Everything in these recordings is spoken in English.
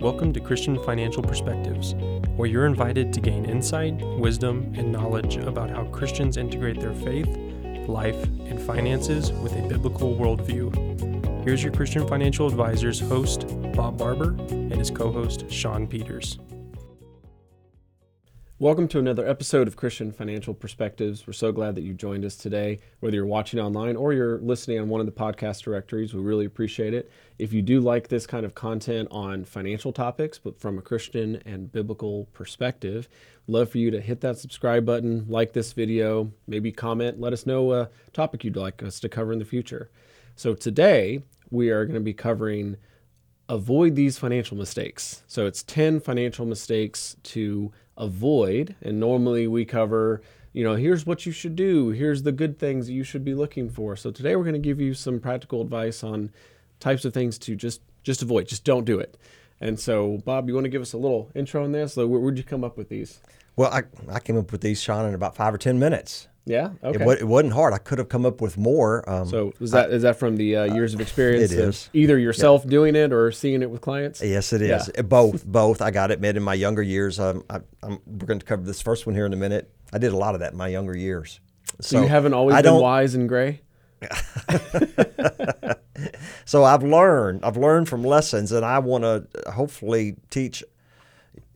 Welcome to Christian Financial Perspectives, where you're invited to gain insight, wisdom, and knowledge about how Christians integrate their faith, life, and finances with a biblical worldview. Here's your Christian Financial Advisors host, Bob Barber, and his co host, Sean Peters. Welcome to another episode of Christian Financial Perspectives. We're so glad that you joined us today, whether you're watching online or you're listening on one of the podcast directories. We really appreciate it. If you do like this kind of content on financial topics, but from a Christian and biblical perspective, love for you to hit that subscribe button, like this video, maybe comment, let us know a topic you'd like us to cover in the future. So today, we are going to be covering avoid these financial mistakes. So it's 10 financial mistakes to avoid. And normally we cover, you know, here's what you should do, here's the good things you should be looking for. So today we're going to give you some practical advice on types of things to just just avoid, just don't do it. And so, Bob, you want to give us a little intro on this? So, where, would you come up with these? Well, I, I came up with these, Sean, in about five or ten minutes. Yeah, okay. It, it wasn't hard. I could have come up with more. Um, so is that I, is that from the uh, years of experience? It is either yourself yeah. doing it or seeing it with clients. Yes, it is. Yeah. Both, both. I got to admit, in my younger years, um, I, am we're going to cover this first one here in a minute. I did a lot of that in my younger years. So, so you haven't always I been wise and gray. so I've learned. I've learned from lessons, and I want to hopefully teach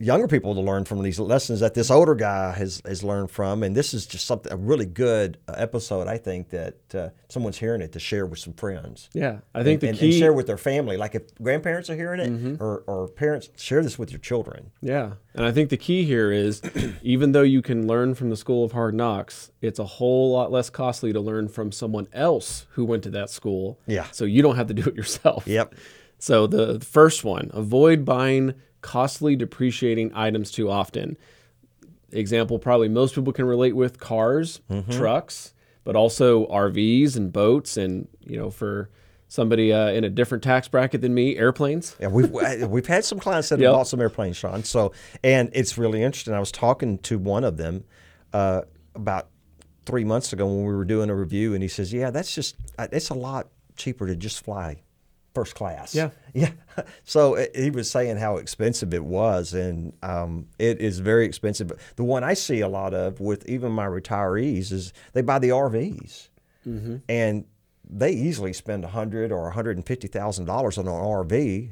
younger people to learn from these lessons that this older guy has, has learned from. And this is just something a really good uh, episode, I think, that uh, someone's hearing it to share with some friends. Yeah, I think and, the and, key and share with their family. Like if grandparents are hearing it mm-hmm. or, or parents, share this with your children. Yeah, and I think the key here is even though you can learn from the school of hard knocks, it's a whole lot less costly to learn from someone else who went to that school. Yeah. So you don't have to do it yourself. Yep. So the first one, avoid buying costly depreciating items too often. Example probably most people can relate with cars, mm-hmm. trucks, but also RVs and boats and you know for somebody uh, in a different tax bracket than me, airplanes. Yeah, we've we've had some clients that have yep. bought some airplanes, Sean. So, and it's really interesting. I was talking to one of them uh, about three months ago when we were doing a review, and he says, "Yeah, that's just it's a lot cheaper to just fly first class. Yeah. Yeah. So it, he was saying how expensive it was, and um, it is very expensive. But the one I see a lot of with even my retirees is they buy the RVs, mm-hmm. and they easily spend a hundred or hundred and fifty thousand dollars on an RV.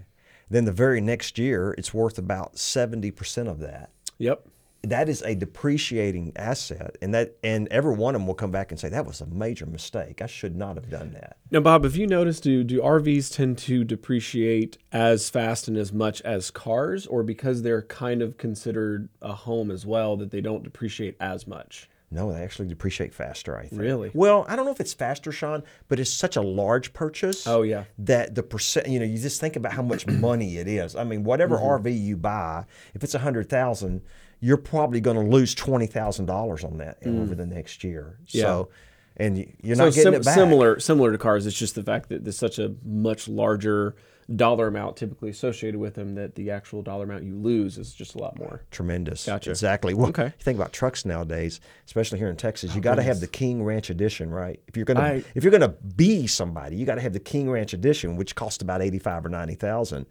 Then the very next year, it's worth about seventy percent of that. Yep that is a depreciating asset and that and every one of them will come back and say that was a major mistake. I should not have done that. Now bob have you noticed do do rvs tend to depreciate as fast and as much as cars or because they're kind of considered a home as well that they don't depreciate as much no, they actually depreciate faster, I think. Really? Well, I don't know if it's faster, Sean, but it's such a large purchase. Oh, yeah. That the percent, you know, you just think about how much money it is. I mean, whatever mm-hmm. RV you buy, if it's a 100000 you're probably going to lose twenty thousand dollars on that mm. over the next year. Yeah. So, and you're so not getting sim- it back. Similar, similar to cars, it's just the fact that there's such a much larger dollar amount typically associated with them that the actual dollar amount you lose is just a lot more. Tremendous. Gotcha. Exactly. Well, okay. you think about trucks nowadays, especially here in Texas, you oh, got to have the King Ranch Edition, right? If you're gonna I, if you're gonna be somebody, you got to have the King Ranch Edition, which costs about eighty five or ninety thousand.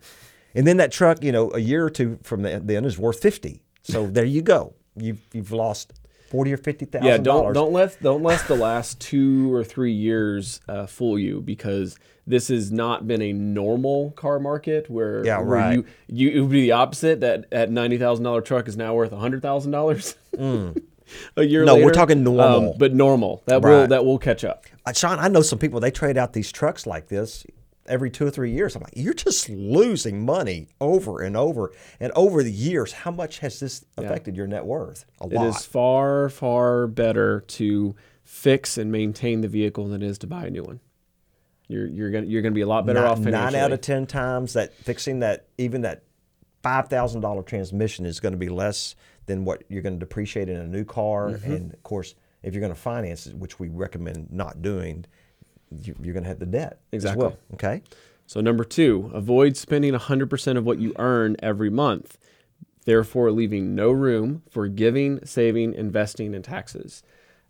And then that truck, you know, a year or two from then is worth fifty. So there you go. You've you've lost forty or fifty thousand. Yeah, don't don't let don't let the last two or three years uh, fool you because this has not been a normal car market where yeah where right you, you it would be the opposite that at ninety thousand dollar truck is now worth hundred thousand dollars. Mm. a year no, later. we're talking normal, um, but normal that right. will that will catch up. Uh, Sean, I know some people they trade out these trucks like this every two or three years. I'm like, you're just losing money over and over. And over the years, how much has this affected yeah. your net worth? A lot. It is far, far better to fix and maintain the vehicle than it is to buy a new one. You're, you're gonna you're gonna be a lot better nine, off financially. Nine out of ten times that fixing that even that five thousand dollar transmission is going to be less than what you're going to depreciate in a new car. Mm-hmm. And of course, if you're going to finance it, which we recommend not doing, you, are going to have the debt exactly. Well, okay. So number two, avoid spending 100% of what you earn every month, therefore leaving no room for giving, saving, investing, and taxes.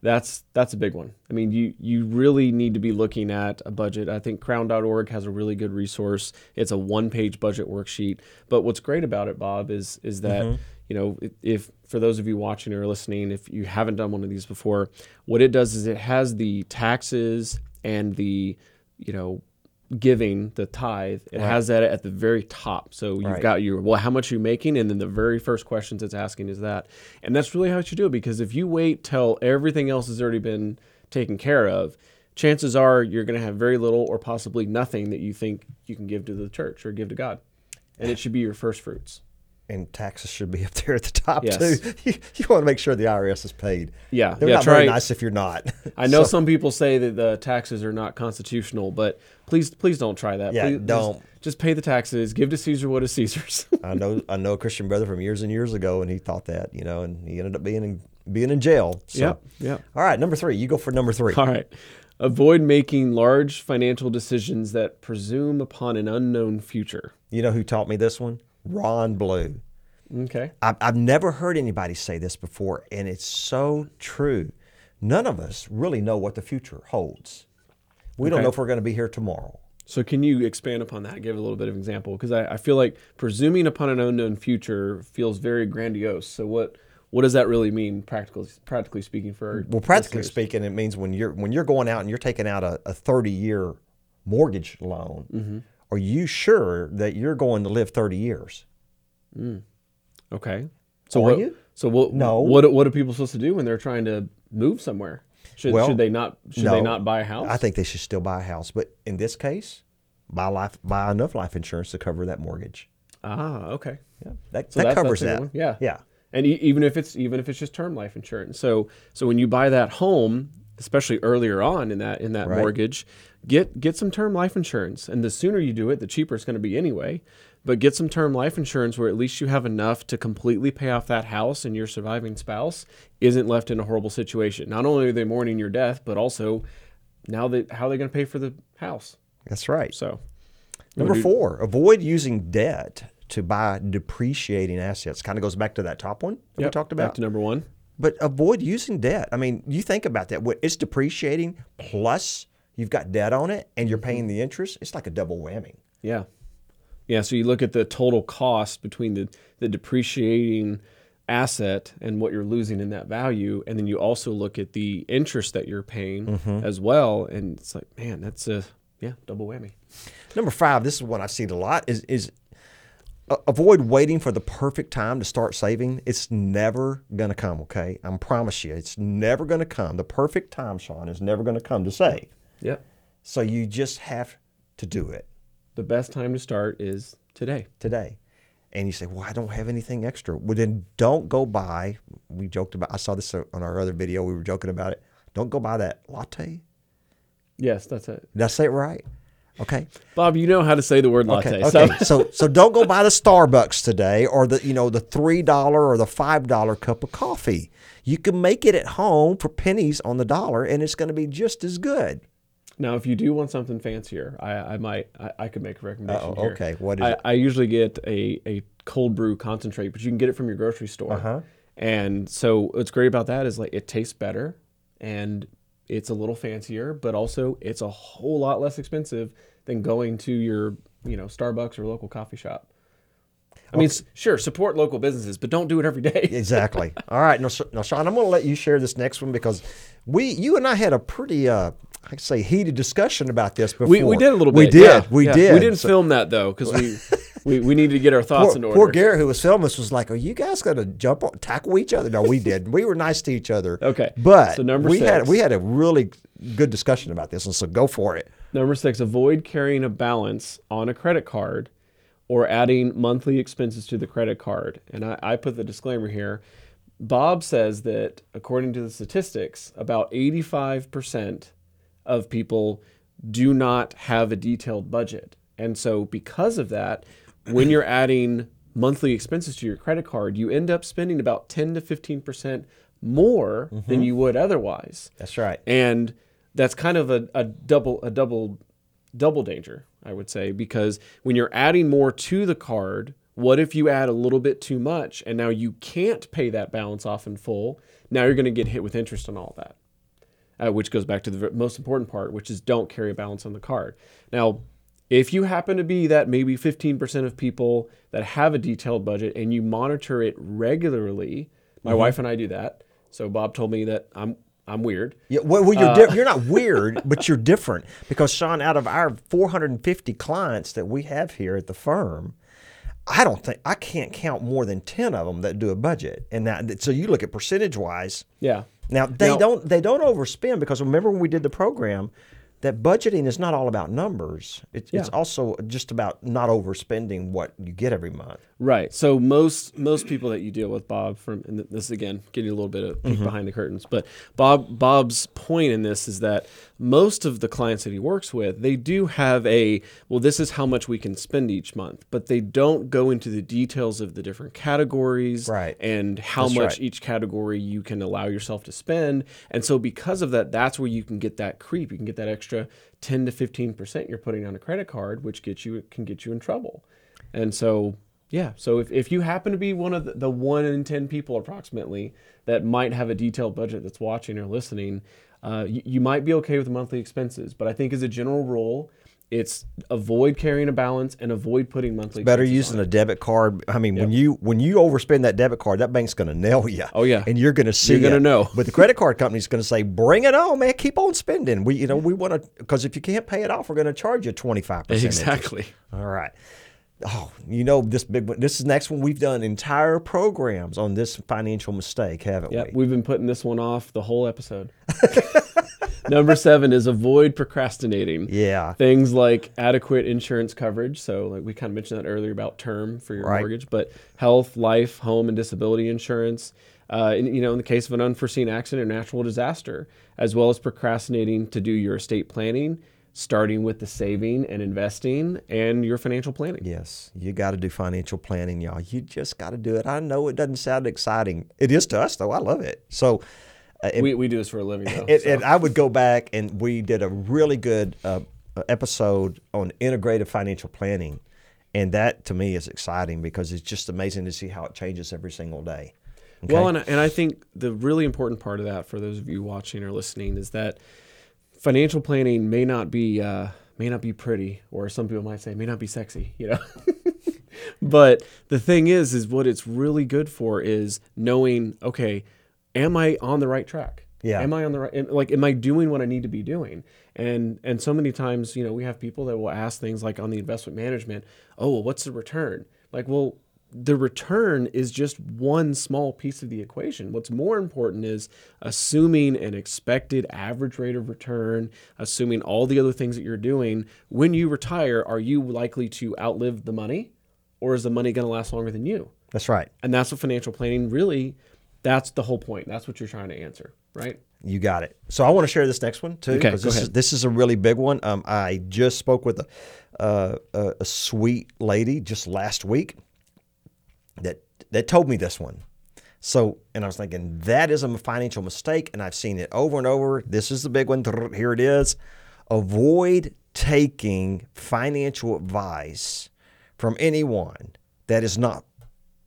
That's that's a big one. I mean, you you really need to be looking at a budget. I think crown.org has a really good resource. It's a one-page budget worksheet. But what's great about it, Bob, is is that Mm-hmm. you know if, if for those of you watching or listening, if you haven't done one of these before, what it does is it has the taxes and the you know giving the tithe it has that at the very top. So you've Right. got your well how much are you making? And then the very first questions it's asking is that. And that's really how you should do it because if you wait till everything else has already been taken care of chances are you're going to have very little or possibly nothing that you think you can give to the church or give to god. And it should be your first fruits And taxes should be up there at the top Yes. too. You, you want to make sure the IRS is paid. Yeah, they're yeah, not very nice if you're not. I know So, some people say that the taxes are not constitutional, but please, please don't try that. Yeah, Please- don't. Just, pay the taxes. Give to Caesar what is Caesar's. I know I know a Christian brother from years and years ago, and he thought that you know, and he ended up being in being in jail. So. Yep, yep. All right, number three. You go for number three. All right. Avoid making large financial decisions that presume upon an unknown future. You know who taught me this one? Ron Blue. Okay. I've, I've never heard anybody say this before, and it's so true. None of us really know what the future holds. We don't know if we're going to be here tomorrow. So can you expand upon that? Give a little bit of example because I, I feel like presuming upon an unknown future feels very grandiose. So what what does that really mean practically practically speaking for Well, practically listeners? speaking, it means when you're when you're going out and you're taking out a, a 30 year mortgage loan, Mm-hmm. Are you sure that you're going to live 30 years? Okay. So Are what, you? So what? No. What what are people supposed to do when they're trying to move somewhere? Should, Well, should they not? Should no. they not buy a house? I think they should still buy a house, but in this case, buy life buy enough life insurance to cover that mortgage. ah, okay. Yeah, that, So that covers that. Yeah. yeah. And e- even if it's even if it's just term life insurance. So so when you buy that home, especially earlier on in that in that Right. mortgage, get get some term life insurance. And the sooner you do it, the cheaper it's going to be anyway. But get some term life insurance where at least you have enough to completely pay off that house and your surviving spouse isn't left in a horrible situation. Not only are they mourning your death, but also now that how are they going to pay for the house? That's right. So Number do- four, avoid using debt to buy depreciating assets. Kind of goes back to that top one that we Yep, talked back about. to number one. But avoid using debt. I mean, you think about that. What- It's depreciating plus you've got debt on it and you're Mm-hmm. paying the interest. It's like a double whammy. Yeah. Yeah. So you look at the total cost between the, the depreciating asset and what you're losing in that value. And then you also look at the interest that you're paying Mm-hmm. as well. And it's like, man, that's a, yeah, double whammy. Number five, this is one I've seen a lot, is is avoid waiting for the perfect time to start saving. It's never gonna come, okay? I promise you, it's never gonna come. The perfect time, Sean, is never gonna come to save. Yep. So you just have to do it The best time to start is today. today. And you say, Well, I don't have anything extra. Well, then don't go buy. We joked about I saw this on our other video, we were joking about it. Don't go buy that latte. Yes, that's it. Did I say it right? Okay. Bob, you know how to say the word latte. Okay. So okay. So so don't go buy the Starbucks today or the you know the three dollar or the five dollar cup of coffee. You can make it at home for pennies on the dollar, and it's going to be just as good. Now, if you do want something fancier, I, I might, I, I could make a recommendation Uh-oh, okay. What is I, it? I usually get a, a cold brew concentrate, but you can get it from your grocery store. Uh-huh. And so what's great about that is like it tastes better and it's a little fancier, but also it's a whole lot less expensive than going to your, you know, Starbucks or local coffee shop. I mean, s- sure, support local businesses, but don't do it every day. Exactly. All right. Now, now Sean, I'm going to let you share this next one because we, you and I had a pretty, uh, I say, heated discussion about this before. We, we did a little bit. We did. yeah, we yeah. did. We didn't So- film that though because we, we we needed to get our thoughts Poor, in order. poor Garrett, who was filming us, was like, "Are you guys going to jump on, tackle each other?" No, we did. we were nice to each other. Okay. but So number we had we had a really good discussion about this, and so go for it. Number six, avoid carrying a balance on a credit card or adding monthly expenses to the credit card. And I, I put the disclaimer here. Bob says that according to the statistics, about 85% of people do not have a detailed budget. And so, because of that, when you're adding monthly expenses to your credit card, you end up spending about 10 to 15% more than mm-hmm. you would otherwise That's right. and that's kind of a, a double a double double danger i would say because when you're adding more to the card what if you add a little bit too much and now you can't pay that balance off in full now you're going to get hit with interest on all that uh, which goes back to the most important part, which is don't carry a balance on the card. Now, if you happen to be that maybe 15% of people that have a detailed budget and you monitor it regularly, my wife and I do that. So Bob told me that I'm I'm weird. Yeah, well, well, you're Uh, di- you're not weird, but you're different because Sean, out of our 450 clients that we have here at the firm, I don't think I can't count more than 10 of them that do a budget. And that, so you look at percentage wise. Yeah. Now they Now- don't they don't overspend because remember when we did the program, that budgeting is not all about numbers. It's, it's also just about not overspending what you get every month. Right. So most most people that you deal with, Bob, from and this is again getting a little bit of peek mm-hmm. behind the curtains, but Bob Bob's point in this is that most of the clients that he works with, they do have a well, this is how much we can spend each month, but they don't go into the details of the different categories Right. and how That's much right. each category you can allow yourself to spend. And so because of that, that's where you can get that creep. You can get that extra 10 to 15% you're putting on a credit card, which gets you can get you in trouble. And so yeah, so if, if you happen to be one of the, the one in 10 people approximately that might have a detailed budget that's watching or listening, uh, you, you might be okay with monthly expenses. But I think as a general rule, it's avoid carrying a balance and avoid putting monthly Better expenses using a debit card. I mean, when you when you overspend that debit card, that bank's going to nail you. Oh, yeah. and you're going to see. You're gonna know. But the credit card company's going to say, "Bring it on, man. Keep on spending. We, you know, we want to because if you can't pay it off, we're going to charge you twenty five percent." Exactly. All right. Oh, you know this big one. This is the next one. We've done entire programs on this financial mistake, haven't Yep, we? we've been putting this one off the whole episode. Number seven is avoid procrastinating. Yeah. Things like adequate insurance coverage. So, like we kind of mentioned that earlier about term for your Right. mortgage, but health, life, home, and disability insurance. Uh, in, you know, in the case of an unforeseen accident or natural disaster, as well as procrastinating to do your estate planning, starting with the saving and investing and your financial planning. Yes, you got to do financial planning, y'all. You just got to do it. I know it doesn't sound exciting. It is to us, though. I love it. So, uh, We, we do this for a living, though. and, so. and I would go back and we did a really good uh, episode on integrative financial planning. And that to me is exciting because it's just amazing to see how it changes every single day. Okay? Well, and, and I think the really important part of that for those of you watching or listening is that financial planning may not be uh, may not be pretty, or some people might say may not be sexy, you know. but the thing is, is what it's really good for is knowing, okay, am I on the right track? Yeah. Am I on the right? am- Like, am I doing what I need to be doing? And and so many times, you know, we have people that will ask things like on the investment management, oh, well, what's the return? Like, well, the return is just one small piece of the equation. What's more important is assuming an expected average rate of return, assuming all the other things that you're doing. When you retire, are you likely to outlive the money or is the money going to last longer than you? That's right. And that's what financial planning really, that's the whole point. That's what you're trying to answer, right? You got it. So I want to share this next one too. Okay, go this ahead. Is, this is a really big one. Um, I just spoke with a, uh, a a sweet lady just last week that that told me this one. So, and I was thinking that is a financial mistake, and I've seen it over and over. This is the big one. Here it is. Avoid taking financial advice from anyone that is not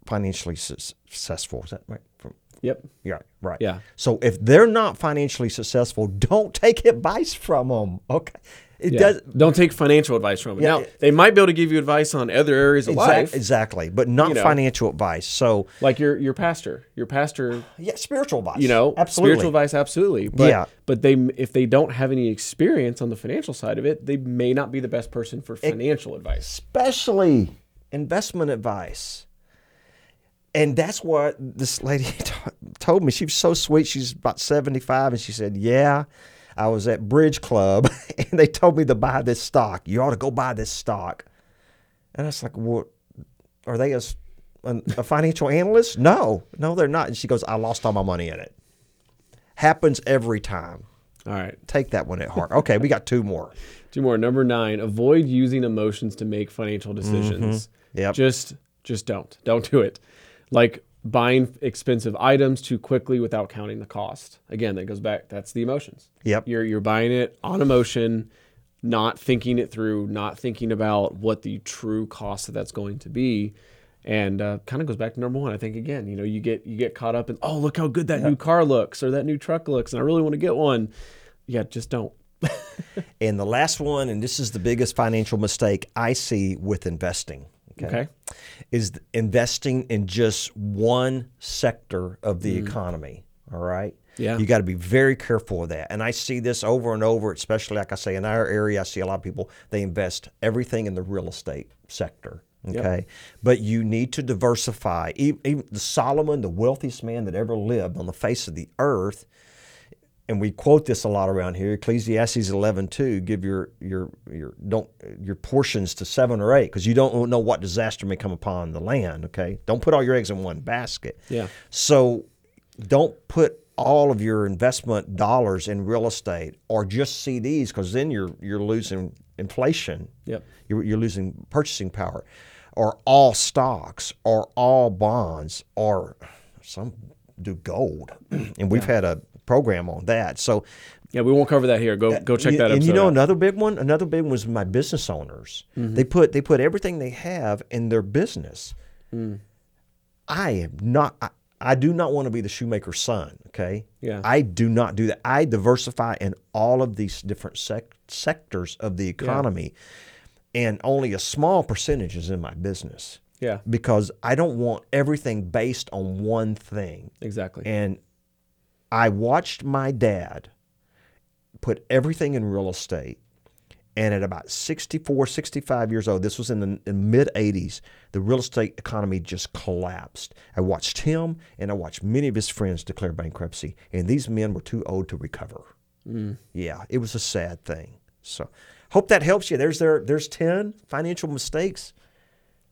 financially su- successful. Is that right? From, Yep. yeah, right. Yeah. So if they're not financially successful, don't take advice from them. Okay. It Yeah. does Don't take financial advice from them. Yeah, now, it- they might be able to give you advice on other areas of life, exactly, but not You know. financial advice. So like your your pastor. Your pastor yeah, spiritual advice. you know absolutely. spiritual advice absolutely but Yeah. but they if they don't have any experience on the financial side of it they may not be the best person for financial advice especially investment advice. And that's what this lady t- told me. She was so sweet. She's about 75. And she said, Yeah, I was at Bridge Club and they told me to buy this stock. You ought to go buy this stock. And I was like, What? Are they a, a financial analyst? No, no, they're not. And she goes, I lost all my money in it. Happens every time. all right Take that one at heart. Okay, we got two more. two more number nine avoid using emotions to make financial decisions Mm-hmm. Yep. just just don't don't do it like buying expensive items too quickly without counting the cost again that goes back that's the emotions Yep. you're you're buying it on emotion not thinking it through not thinking about what the true cost of that's going to be and uh, kind of goes back to number one i think again you know you get you get caught up in oh look how good that new car looks or that new truck looks and i really want to get one Yeah, just don't. And the last one, and this is the biggest financial mistake I see with investing. Okay. is investing in just one sector of the mm. economy. All right. Yeah. You got to be very careful with that. And I see this over and over, especially like I say in our area, I see a lot of people, they invest everything in the real estate sector. Okay. But you need to diversify. Even, even the Solomon, the wealthiest man that ever lived on the face of the earth, and we quote this a lot around here ecclesiastes 11 2 give your your your don't your portions to seven or eight because you don't know what disaster may come upon the land okay? Don't put all your eggs in one basket. Yeah. so don't put all of your investment dollars in real estate or just cds because then you're you're losing inflation. Yep. you're, you're losing purchasing power. Or all stocks or all bonds or some do gold. And we've had a program on that. So Yeah, we won't cover that here. Go go check that and you know out. another big one? Another big one was my business owners. Mm-hmm. They put they put everything they have in their business. Mm. I am not I, I do not want to be the shoemaker's son okay? Yeah. i do not do that. I diversify in all of these different sec- sectors of the economy and only a small percentage is in my business. Yeah, because i don't want everything based on one thing. Exactly. and I watched my dad put everything in real estate. And at about 64, 65 years old, this was in the in mid 80s, the real estate economy just collapsed. I watched him and I watched many of his friends declare bankruptcy, and these men were too old to recover. Mm. Yeah, it was a sad thing. So, hope that helps you. There's there, there's 10 financial mistakes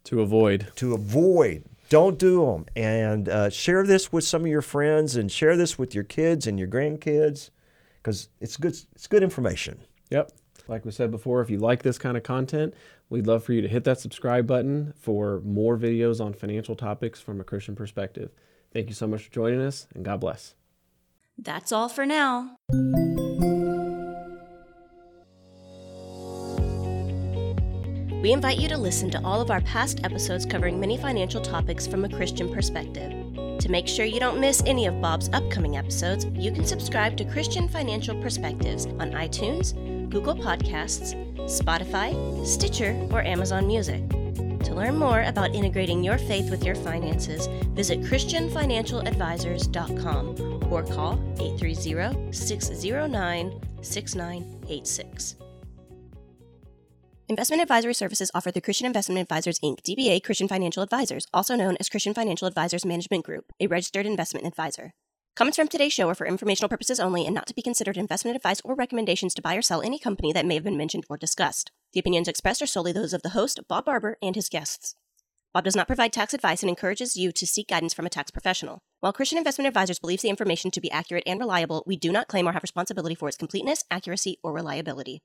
to avoid. to avoid. Don't do them. And uh, share this with some of your friends and share this with your kids and your grandkids because it's good, it's good information. Yep. Like we said before, if you like this kind of content, we'd love for you to hit that subscribe button for more videos on financial topics from a Christian perspective. Thank you so much for joining us, and God bless. That's all for now. We invite you to listen to all of our past episodes covering many financial topics from a Christian perspective. To make sure you don't miss any of Bob's upcoming episodes, you can subscribe to Christian Financial Perspectives on iTunes, Google Podcasts, Spotify, Stitcher, or Amazon Music. To learn more about integrating your faith with your finances, visit ChristianFinancialAdvisors.com or call 830 609 6986. Investment advisory services offered through Christian Investment Advisors Inc., DBA Christian Financial Advisors, also known as Christian Financial Advisors Management Group, a registered investment advisor. Comments from today's show are for informational purposes only and not to be considered investment advice or recommendations to buy or sell any company that may have been mentioned or discussed. The opinions expressed are solely those of the host, Bob Barber, and his guests. Bob does not provide tax advice and encourages you to seek guidance from a tax professional. While Christian Investment Advisors believes the information to be accurate and reliable, we do not claim or have responsibility for its completeness, accuracy, or reliability.